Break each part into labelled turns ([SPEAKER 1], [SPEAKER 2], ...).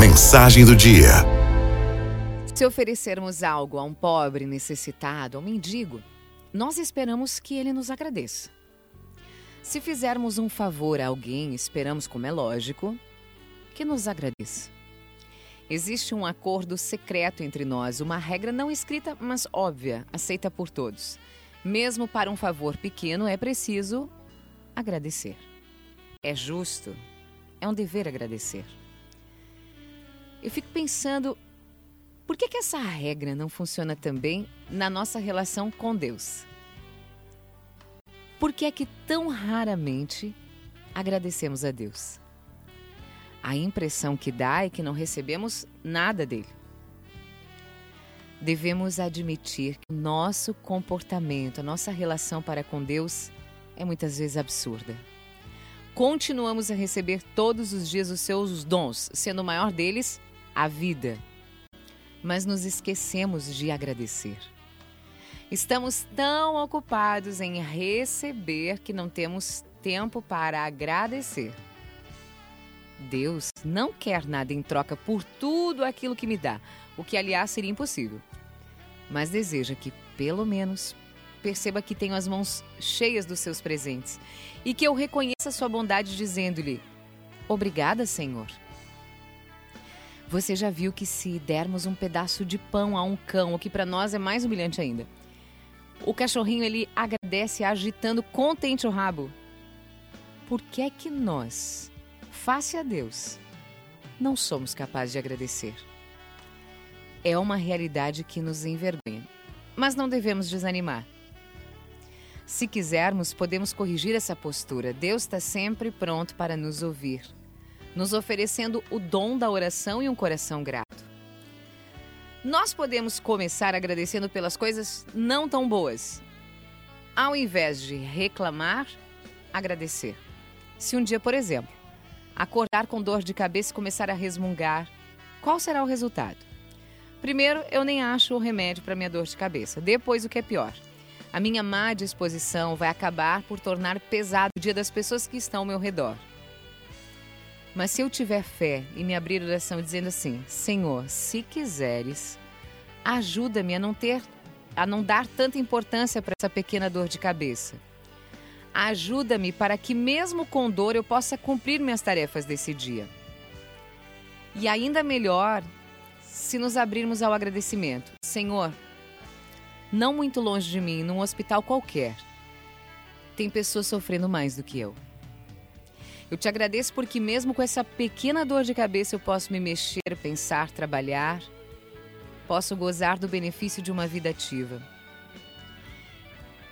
[SPEAKER 1] Mensagem do dia.
[SPEAKER 2] Se oferecermos algo a um pobre necessitado, a um mendigo, nós esperamos que ele nos agradeça. Se fizermos um favor a alguém, esperamos, como é lógico, que nos agradeça. Existe um acordo secreto entre nós, uma regra não escrita, mas óbvia, aceita por todos. Mesmo para um favor pequeno, é preciso agradecer. É justo, é um dever agradecer. Eu fico pensando, por que, que essa regra não funciona também na nossa relação com Deus? Por que é que tão raramente agradecemos a Deus? A impressão que dá é que não recebemos nada dele. Devemos admitir que nosso comportamento, a nossa relação para com Deus é muitas vezes absurda. Continuamos a receber todos os dias os seus dons, sendo o maior deles a vida. Mas nos esquecemos de agradecer. Estamos tão ocupados em receber que não temos tempo para agradecer. Deus não quer nada em troca por tudo aquilo que me dá, o que aliás seria impossível. Mas deseja que, pelo menos, perceba que tenho as mãos cheias dos seus presentes e que eu reconheça sua bondade dizendo-lhe: Obrigada, Senhor. Você já viu que se dermos um pedaço de pão a um cão, o que para nós é mais humilhante ainda, o cachorrinho ele agradece agitando contente o rabo. Por que é que nós, face a Deus, não somos capazes de agradecer? É uma realidade que nos envergonha, mas não devemos desanimar. Se quisermos, podemos corrigir essa postura. Deus está sempre pronto para nos ouvir nos oferecendo o dom da oração e um coração grato. Nós podemos começar agradecendo pelas coisas não tão boas. Ao invés de reclamar, agradecer. Se um dia, por exemplo, acordar com dor de cabeça e começar a resmungar, qual será o resultado? Primeiro, eu nem acho o remédio para minha dor de cabeça. Depois, o que é pior, a minha má disposição vai acabar por tornar pesado o dia das pessoas que estão ao meu redor. Mas se eu tiver fé e me abrir oração dizendo assim: Senhor, se quiseres, ajuda-me a não ter a não dar tanta importância para essa pequena dor de cabeça. Ajuda-me para que mesmo com dor eu possa cumprir minhas tarefas desse dia. E ainda melhor se nos abrirmos ao agradecimento. Senhor, não muito longe de mim, num hospital qualquer, tem pessoas sofrendo mais do que eu. Eu te agradeço porque, mesmo com essa pequena dor de cabeça, eu posso me mexer, pensar, trabalhar, posso gozar do benefício de uma vida ativa.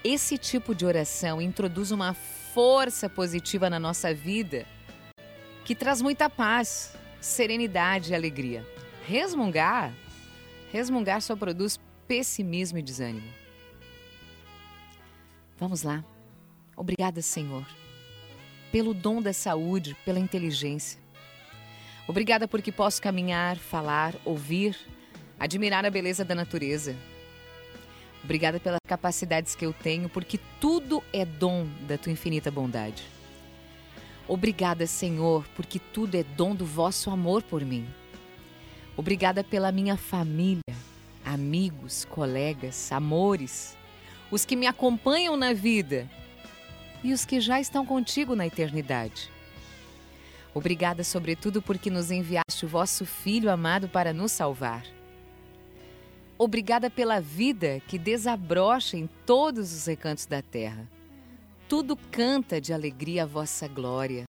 [SPEAKER 2] Esse tipo de oração introduz uma força positiva na nossa vida que traz muita paz, serenidade e alegria. Resmungar, resmungar só produz pessimismo e desânimo. Vamos lá. Obrigada, Senhor pelo dom da saúde, pela inteligência. Obrigada porque posso caminhar, falar, ouvir, admirar a beleza da natureza. Obrigada pelas capacidades que eu tenho, porque tudo é dom da tua infinita bondade. Obrigada, Senhor, porque tudo é dom do vosso amor por mim. Obrigada pela minha família, amigos, colegas, amores, os que me acompanham na vida e os que já estão contigo na eternidade. Obrigada, sobretudo, porque nos enviaste o vosso Filho amado para nos salvar. Obrigada pela vida que desabrocha em todos os recantos da terra. Tudo canta de alegria a vossa glória.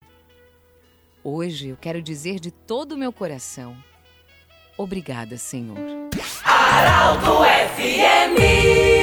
[SPEAKER 2] Hoje eu quero dizer de todo o meu coração: Obrigada, Senhor.
[SPEAKER 3] Araldo FMI